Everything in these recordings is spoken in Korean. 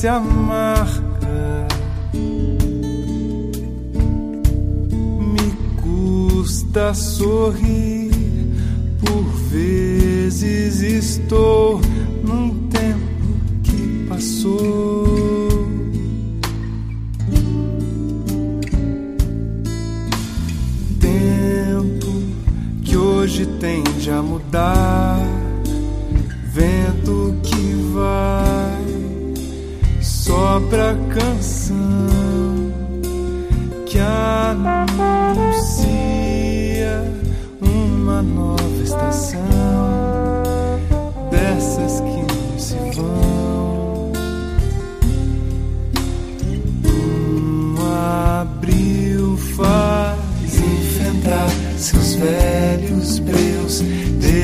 se amar.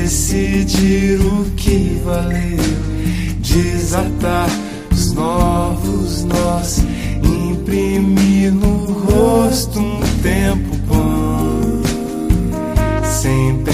decidir o que valeu, desatar os novos nós, imprimir no rosto um tempo bom, sempre.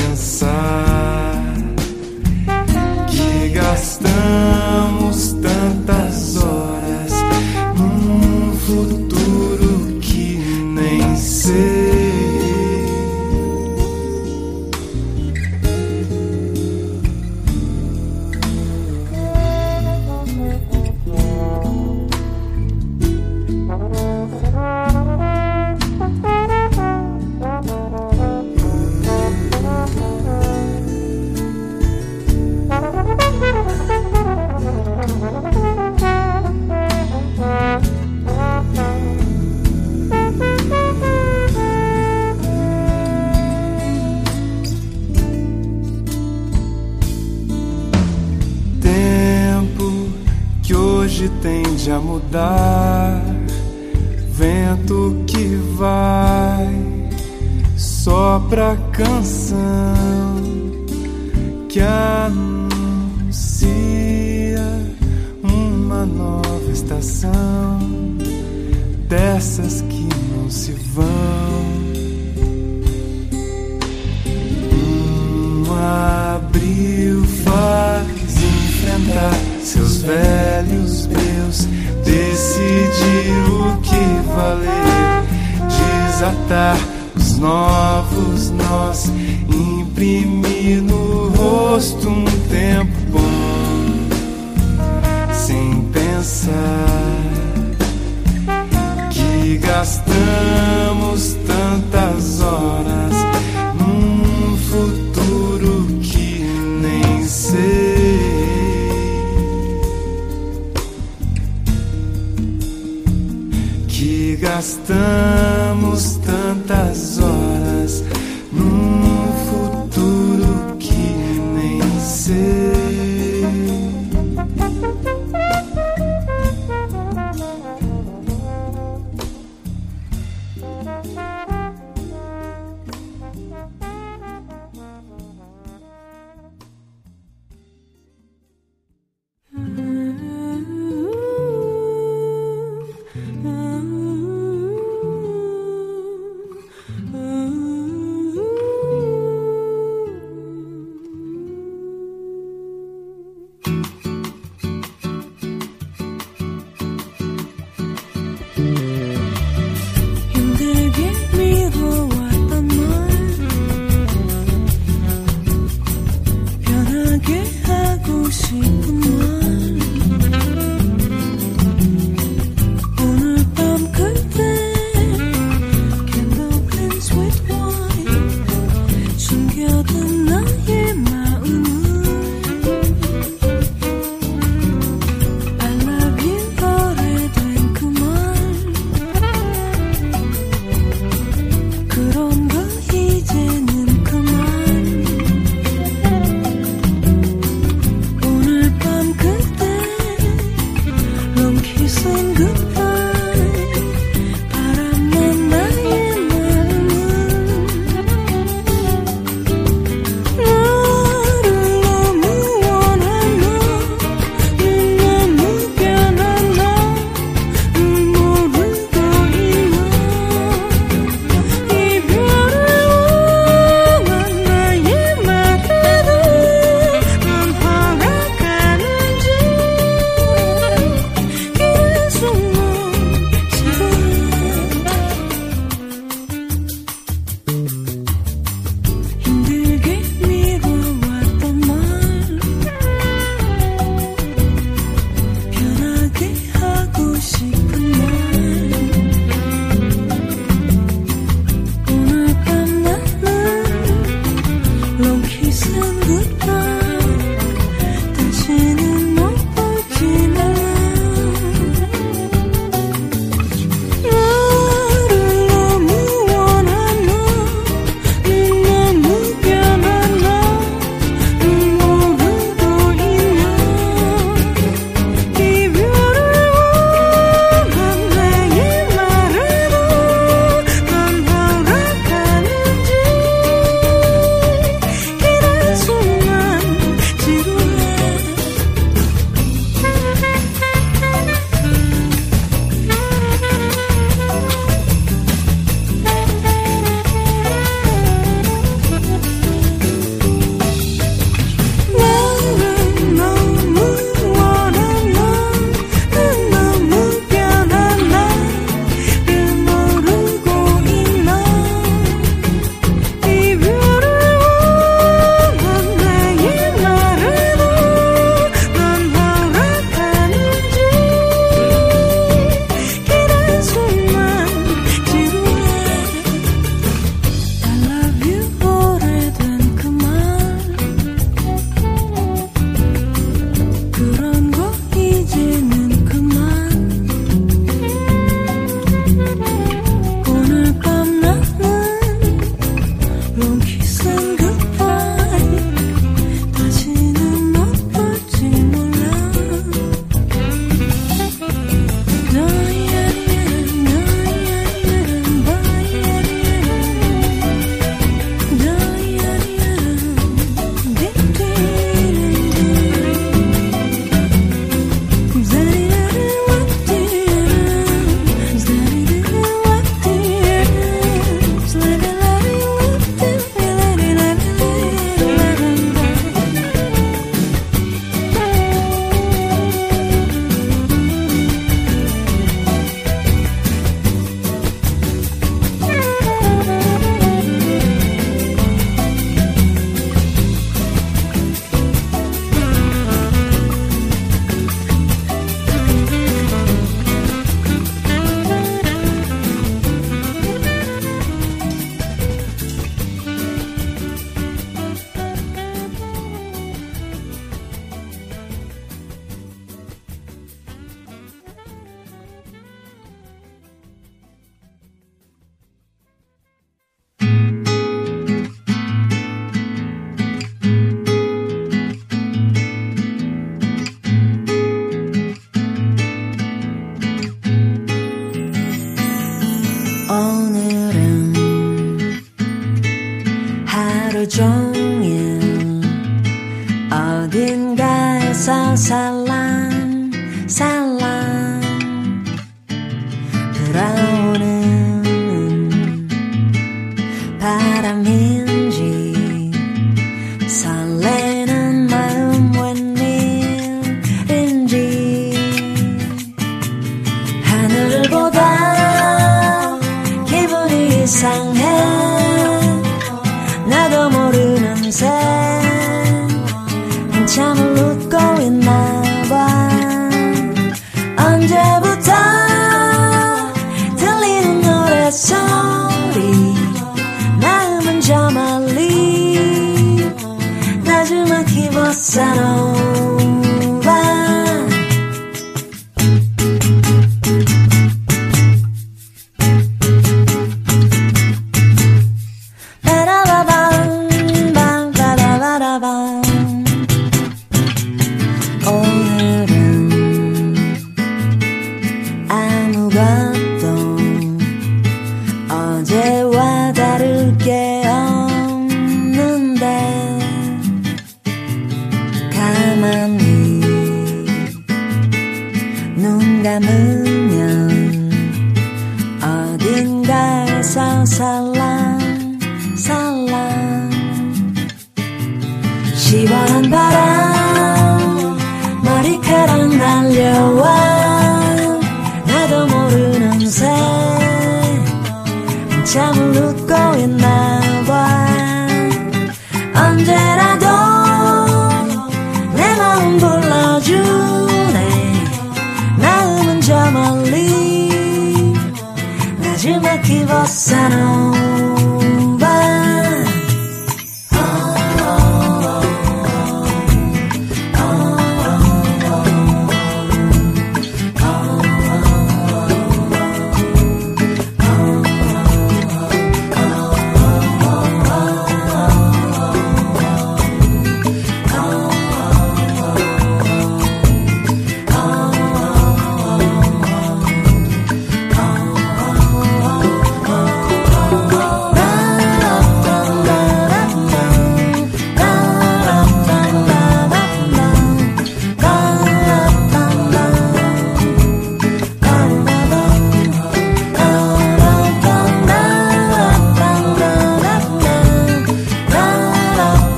tão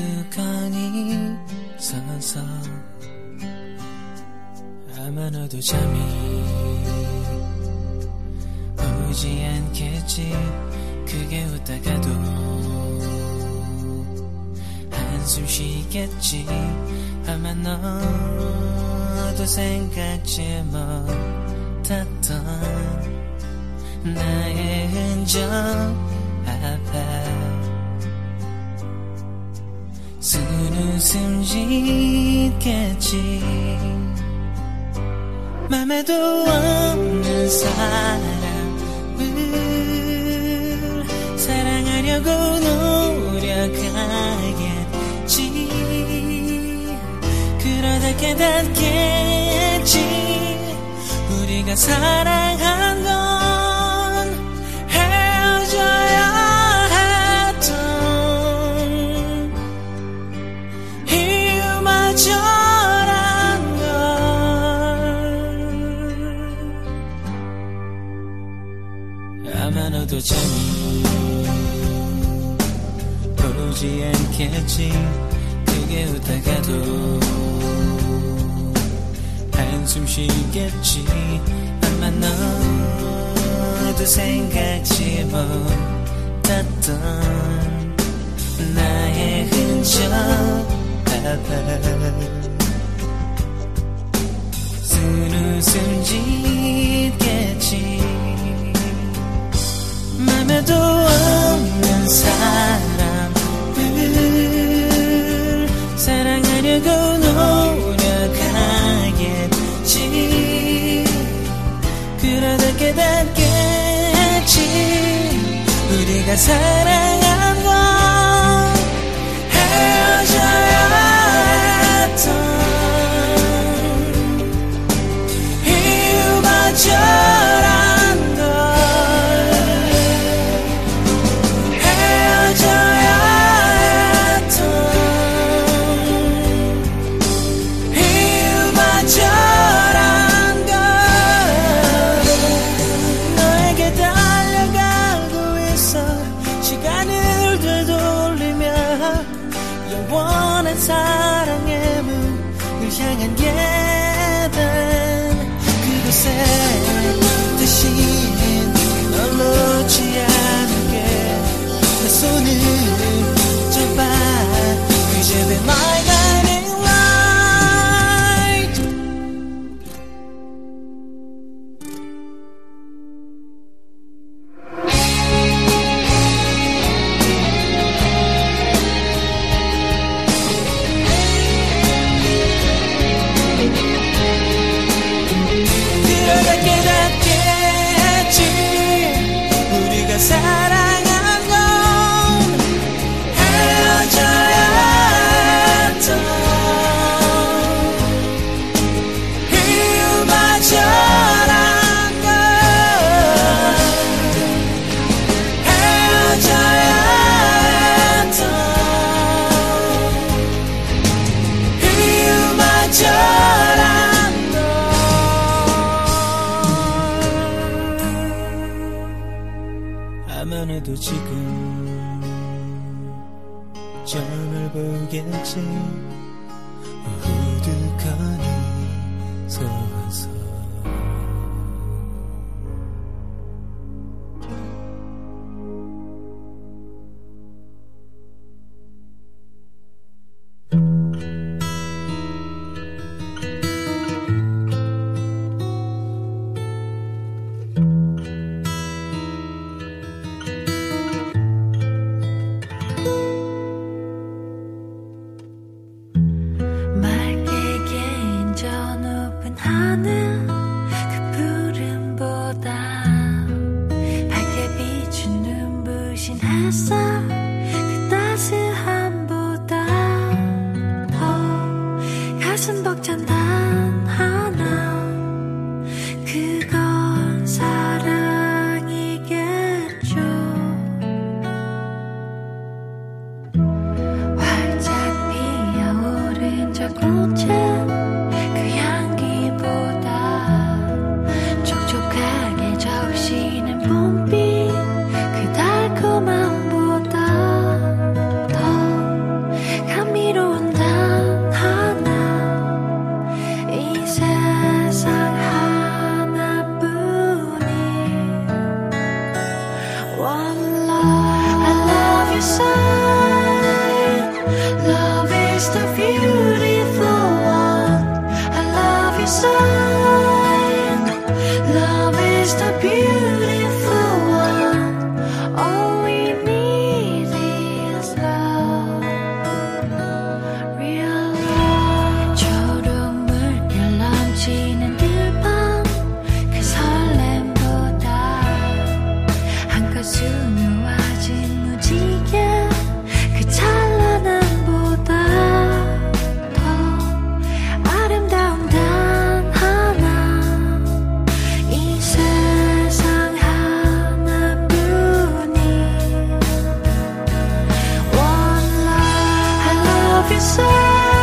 우두커니 서서 아마 너도 잠이 오지 않겠지. 그게 웃다가도 한숨 쉬겠지. 아마 너도 생각지 못했던 나의 흔적 앞에 웃음 짓겠지. 맘에도 없는 사람을 사랑하려고 노력하겠지. 그러다 깨닫겠지. 우리가 사랑한 않겠지. 그게 웃다가도 한숨 쉬겠지. 아마 너도 생각지 못했던 나의 흔적. 앞에 순웃음 짓겠지. 맘에도 없는 사람 사랑하려고 노력하겠지. 그러다 깨닫겠지. 우리가 사랑한 건 음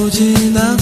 오진 않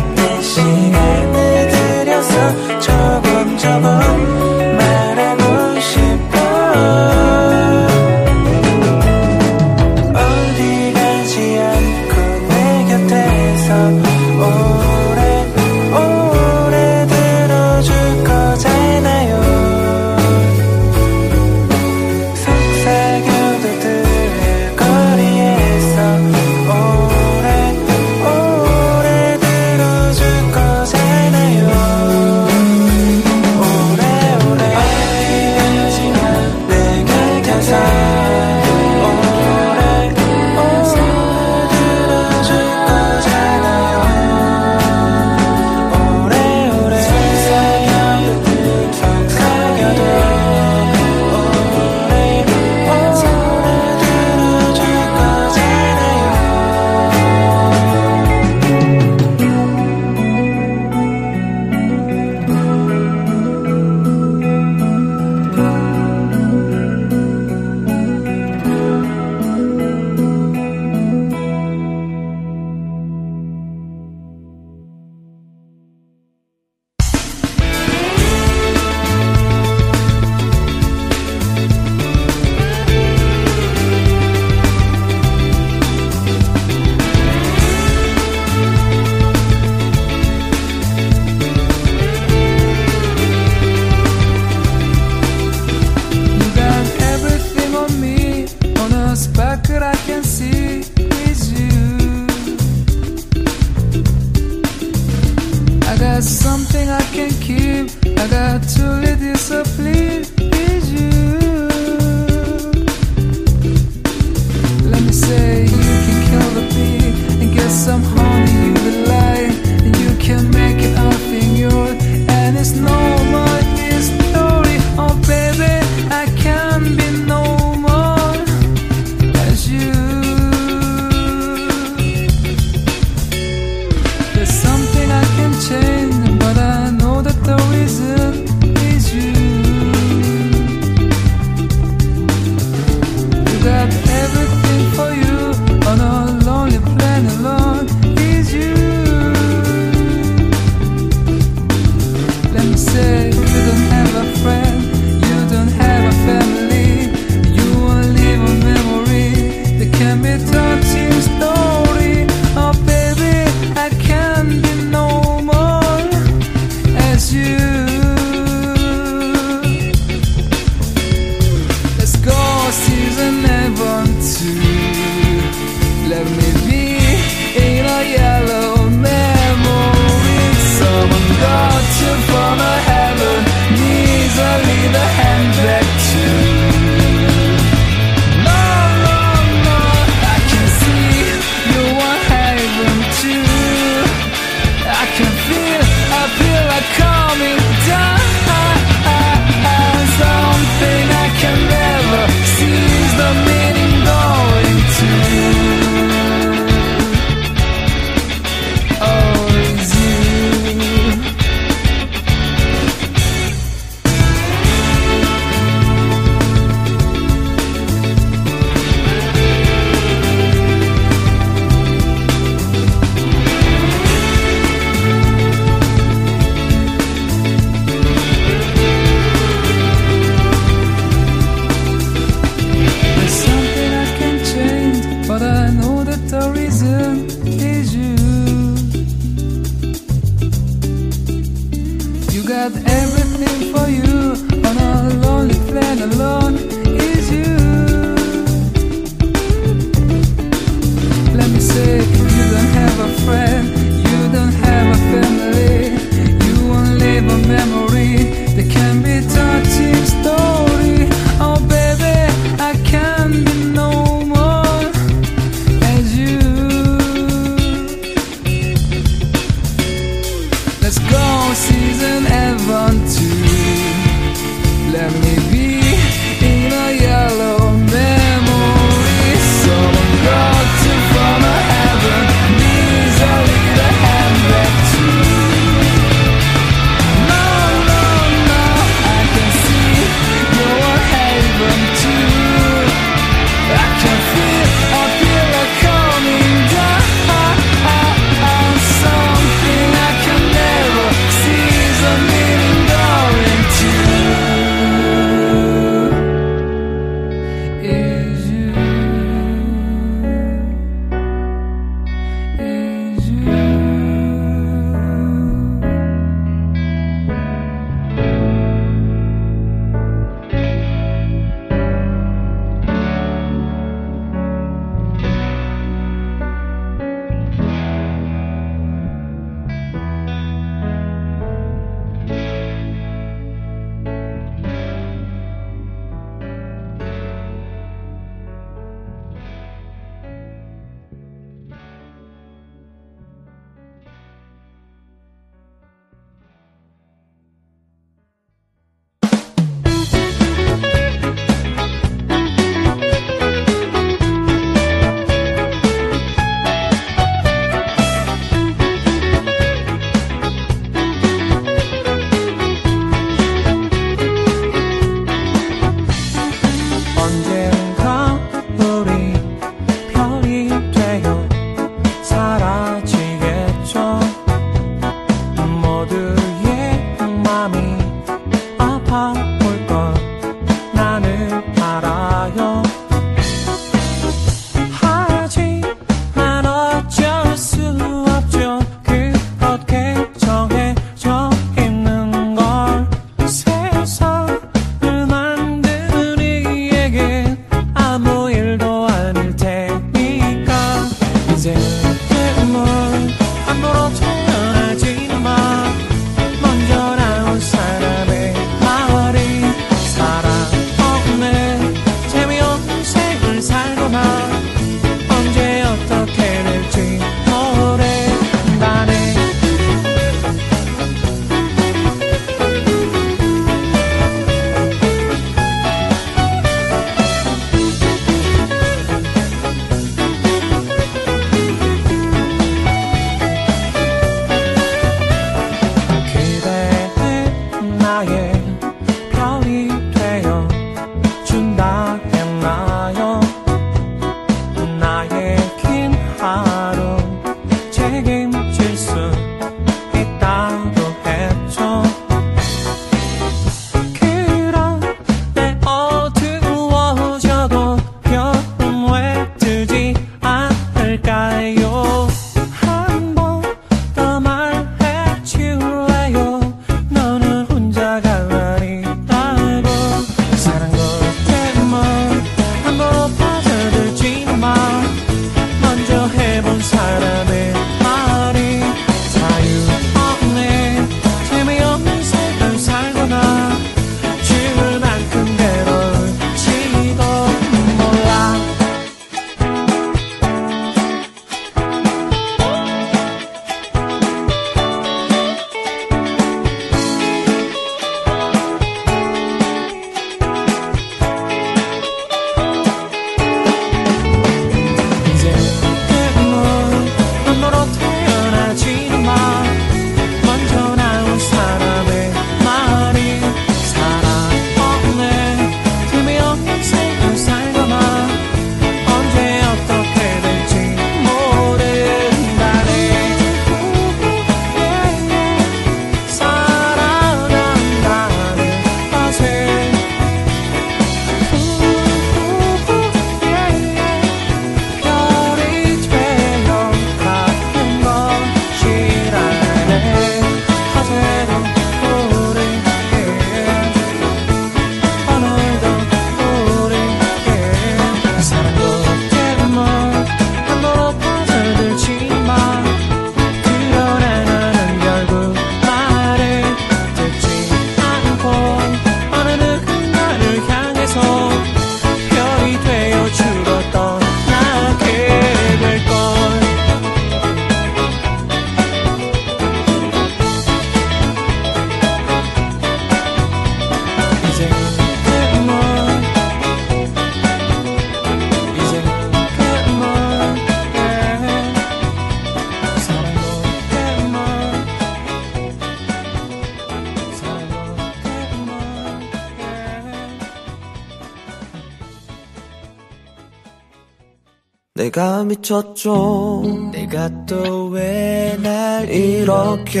미쳤죠 내가 또 왜 날 이렇게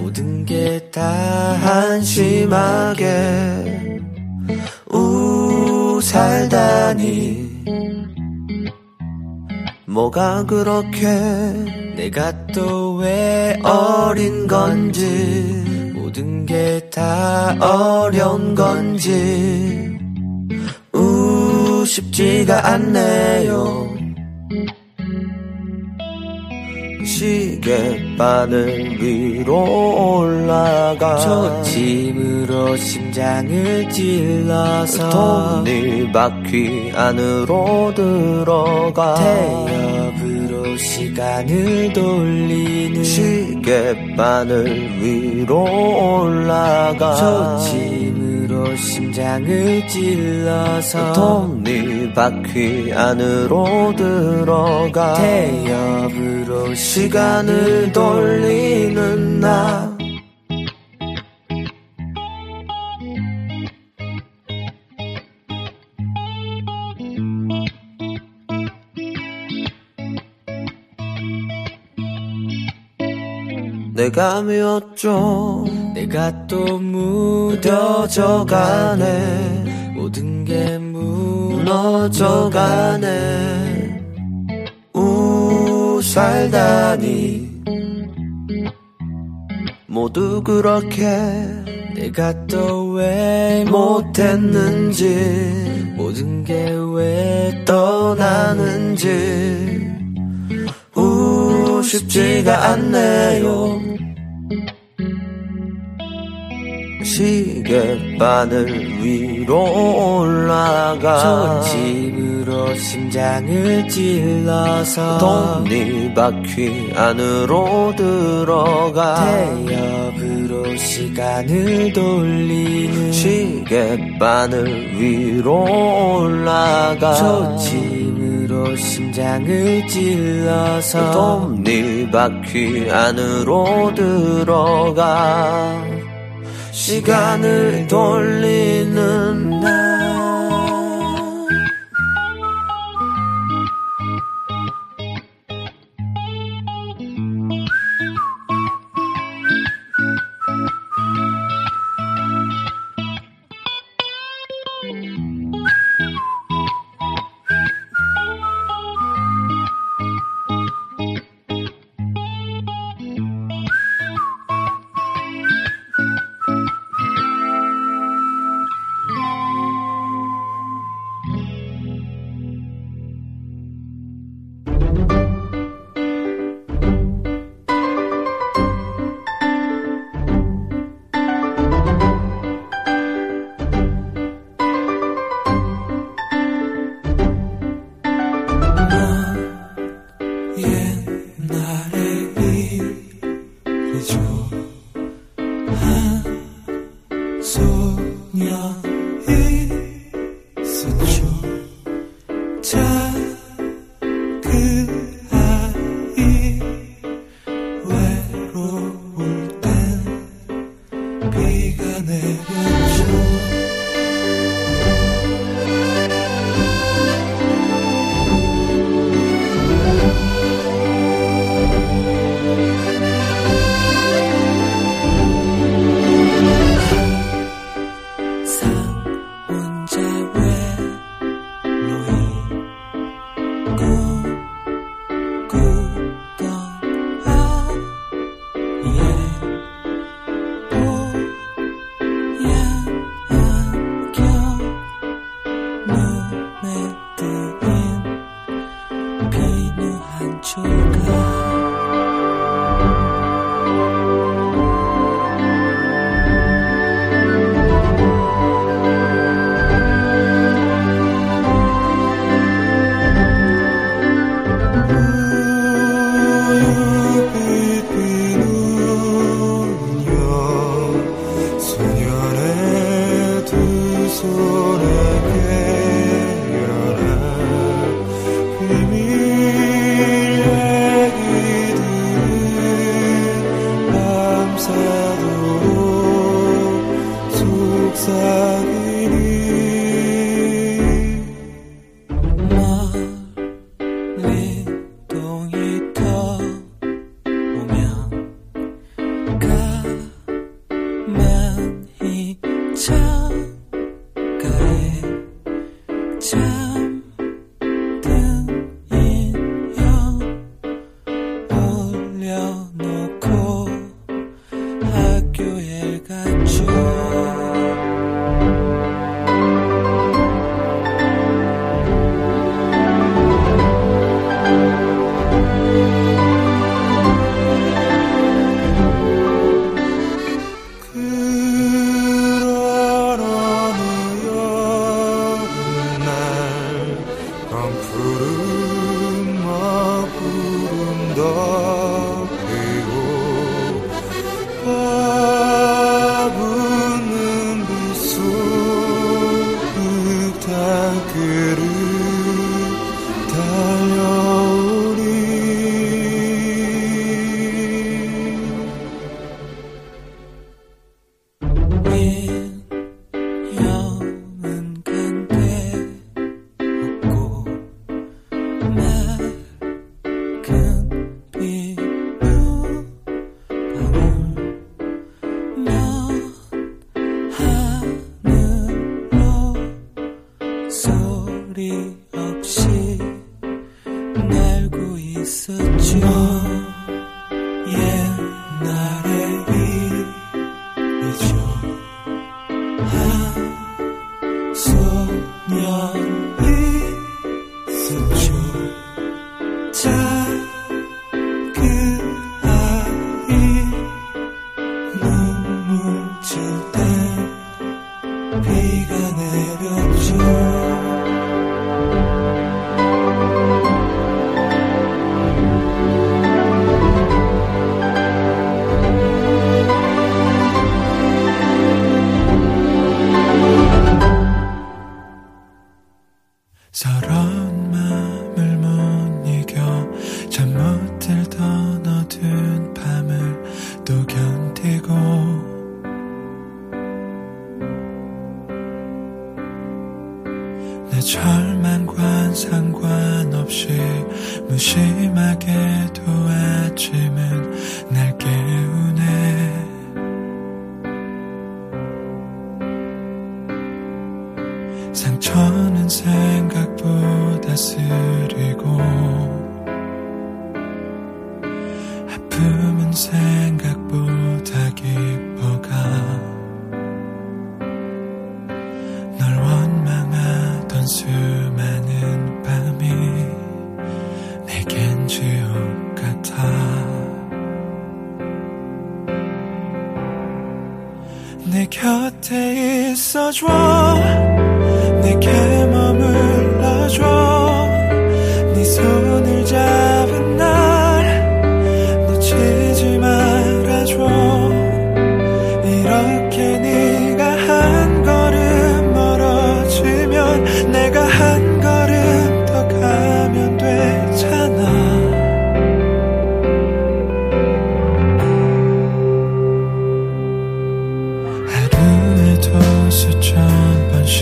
모든 게 다 한심하게 우 살다니? 뭐가 그렇게 내가 또 왜 어린 건지 모든 게 다 어려운 건지. 우 쉽지가 않네 시계바늘 위로 올라가. 저 짐으로 심장을 찔러서 톱니바퀴 안으로 들어가. 태엽으로 시간을 돌리는 시계바늘 위로 올라가. 저 짐으로 심장을 찔러서 톱니바퀴 안으로 들어가 태엽으로 시간을 돌리는 나 내가 미웠죠. 내가 또 무뎌져 가네. 모든 게 무너져 가네. 우 살다니. 모두 그렇게 내가 또 왜 못했는지 모든 게 왜 떠나는지. 우 쉽지가 않네요. 시계바늘 위로 올라가 저 짐으로 심장을 찔러서 톱니바퀴 안으로 들어가 태엽으로 시간을 돌리는 시계바늘 위로 올라가 저 짐으 로 심장을 찔러서 톱니바퀴 안으로 들어가. 시간을 돌리는 나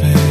모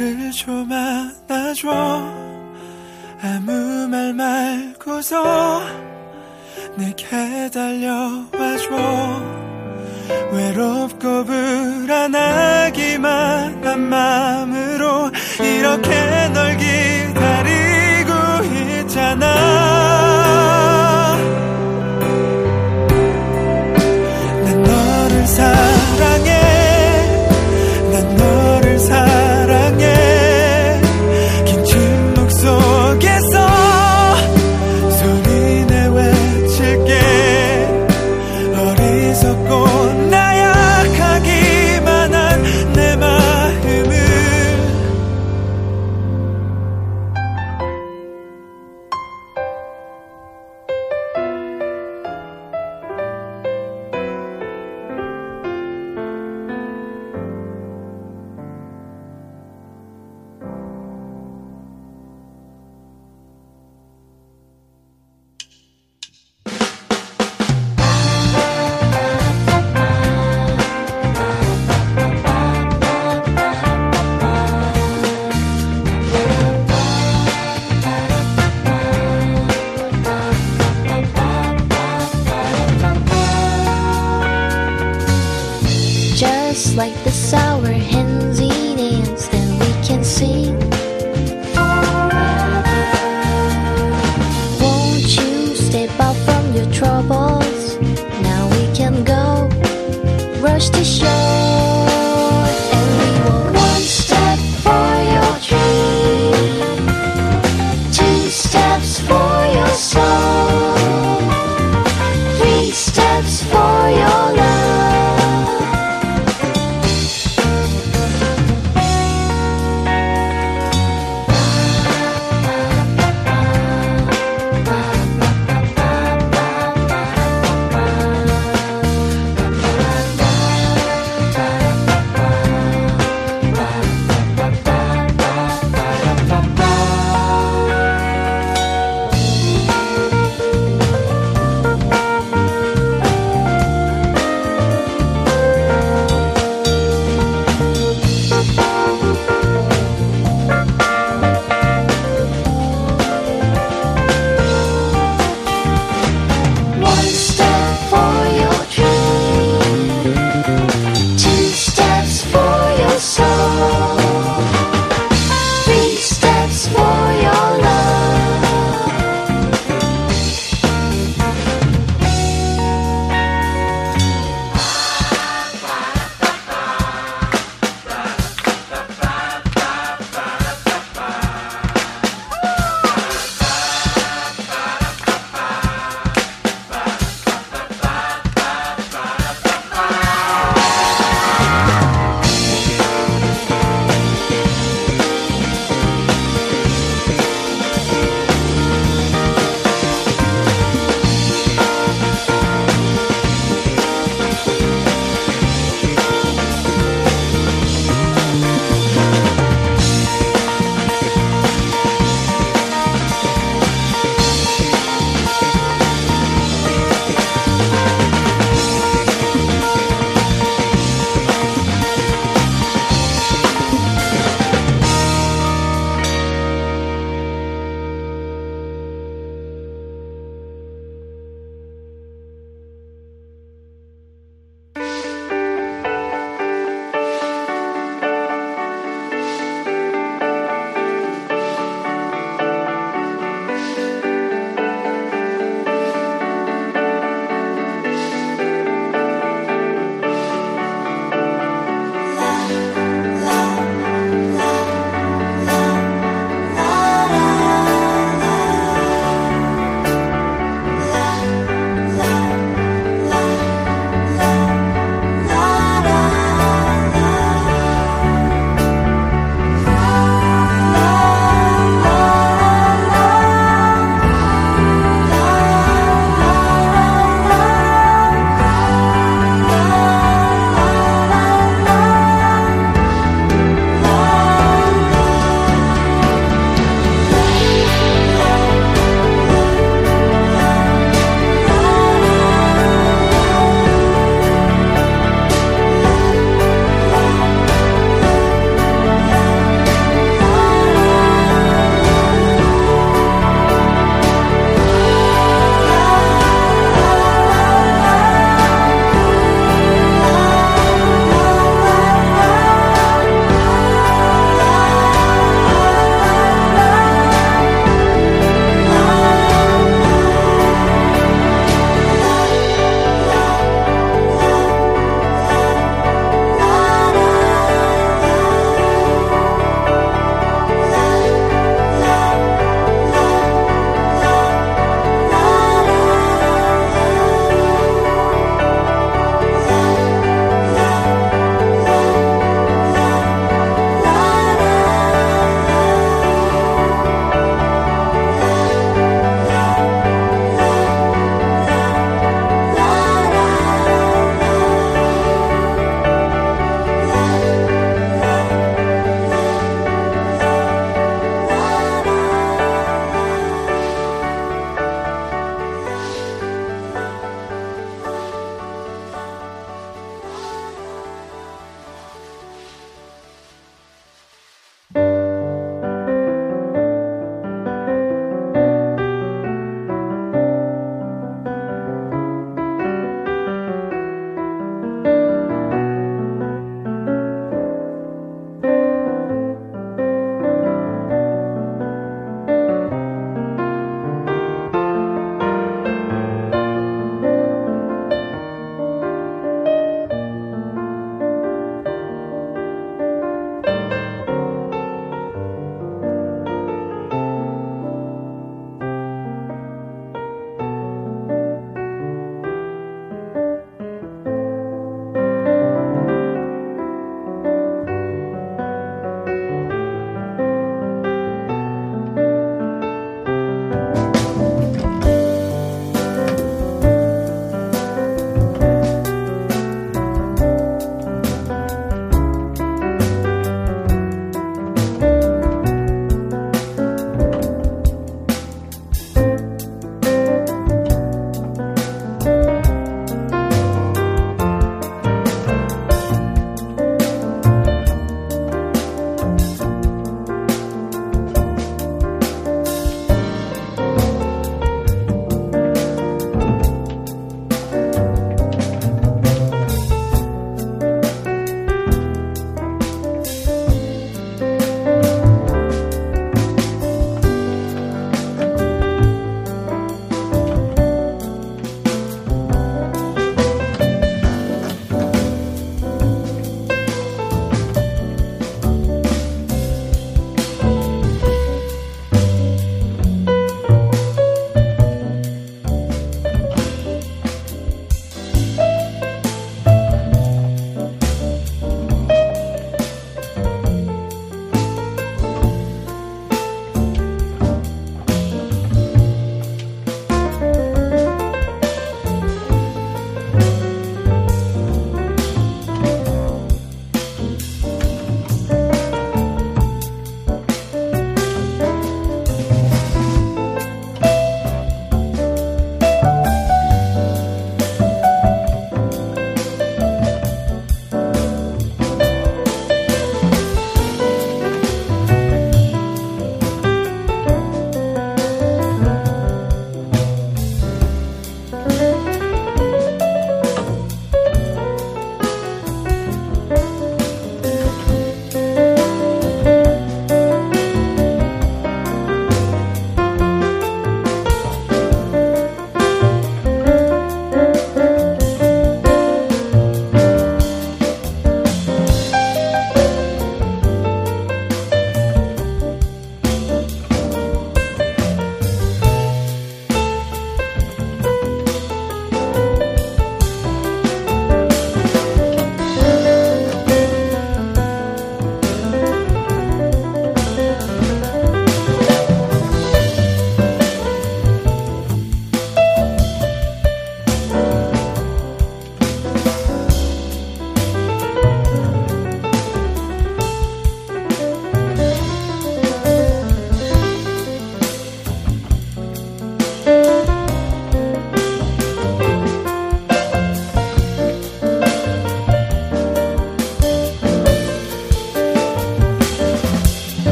나를 좀 안아줘. 아무 말 말고서 내게 달려와줘. 외롭고 불안하기만 한 마음으로 이렇게 널 기다리고 있잖아.